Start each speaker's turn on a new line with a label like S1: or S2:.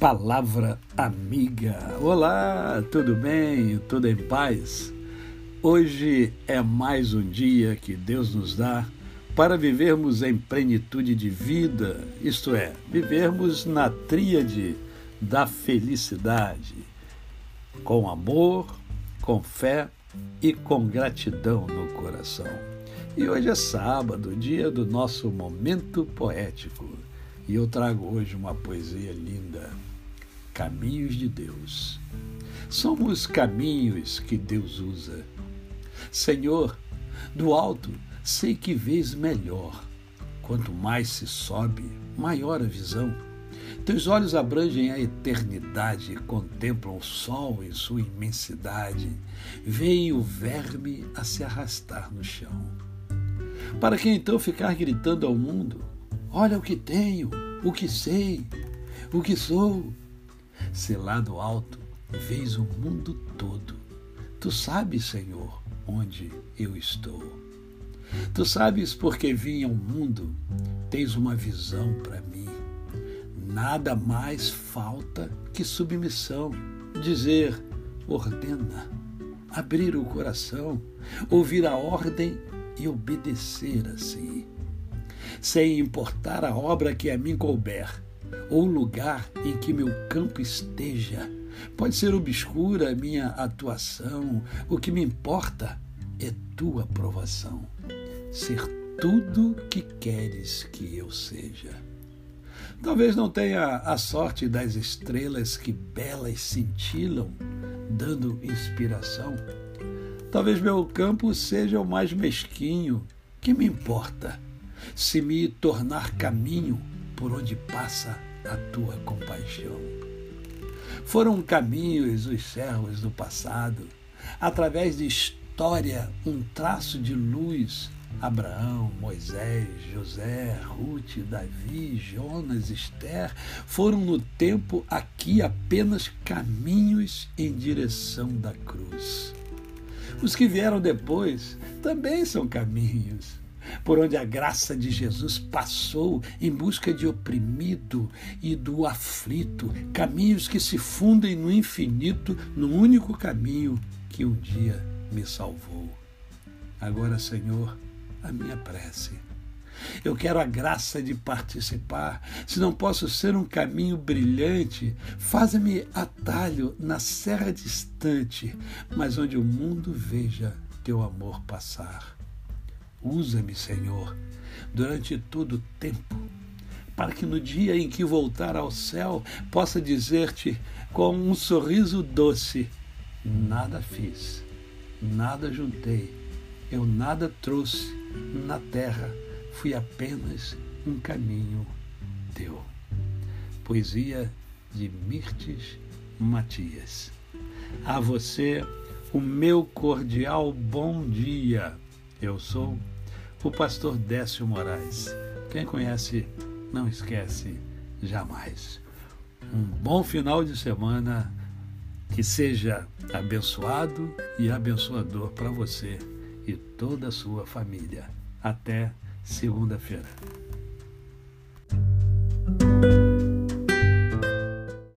S1: Palavra Amiga. Olá, tudo bem? Tudo em paz? Hoje é mais um dia que Deus nos dá para vivermos em plenitude de vida, isto é, vivermos na tríade da felicidade, com amor, com fé e com gratidão no coração. E hoje é sábado, dia do nosso momento poético, e eu trago hoje uma poesia linda. Caminhos de Deus. Somos caminhos que Deus usa. Senhor, do alto sei que vês melhor. Quanto mais se sobe, maior a visão. Teus olhos abrangem a eternidade, contemplam o sol em sua imensidade, veem o verme a se arrastar no chão. Para que então ficar gritando ao mundo: Olha o que tenho, o que sei, o que sou, se lá do alto vês o mundo todo. Tu sabes, Senhor, onde eu estou. Tu sabes porque vim ao mundo, tens uma visão para mim. Nada mais falta que submissão, dizer, ordena, abrir o coração, ouvir a ordem e obedecer assim. Sem importar a obra que a mim couber, ou o lugar em que meu campo esteja. Pode ser obscura a minha atuação, o que me importa é tua aprovação. Ser tudo que queres que eu seja. Talvez não tenha a sorte das estrelas que belas cintilam, dando inspiração. Talvez meu campo seja o mais mesquinho. Que me importa se me tornar caminho por onde passa a tua compaixão. Foram caminhos os servos do passado, através de história, um traço de luz. Abraão, Moisés, José, Ruth, Davi, Jonas, Esther foram no tempo aqui apenas caminhos em direção da cruz. Os que vieram depois também são caminhos por onde a graça de Jesus passou em busca de oprimido e do aflito, caminhos que se fundem no infinito, no único caminho que um dia me salvou. Agora, Senhor, a minha prece. Eu quero a graça de participar. Se não posso ser um caminho brilhante, faça-me atalho na serra distante, mas onde o mundo veja teu amor passar. Usa-me, Senhor, durante todo o tempo, para que no dia em que voltar ao céu possa dizer-te com um sorriso doce: Nada fiz, nada juntei, eu nada trouxe na terra, fui apenas um caminho teu. Poesia de Mirtes Matias. A você, o meu cordial bom dia. Eu sou o pastor Décio Moraes. Quem conhece, não esquece jamais. Um bom final de semana, que seja abençoado e abençoador para você e toda a sua família. Até segunda-feira.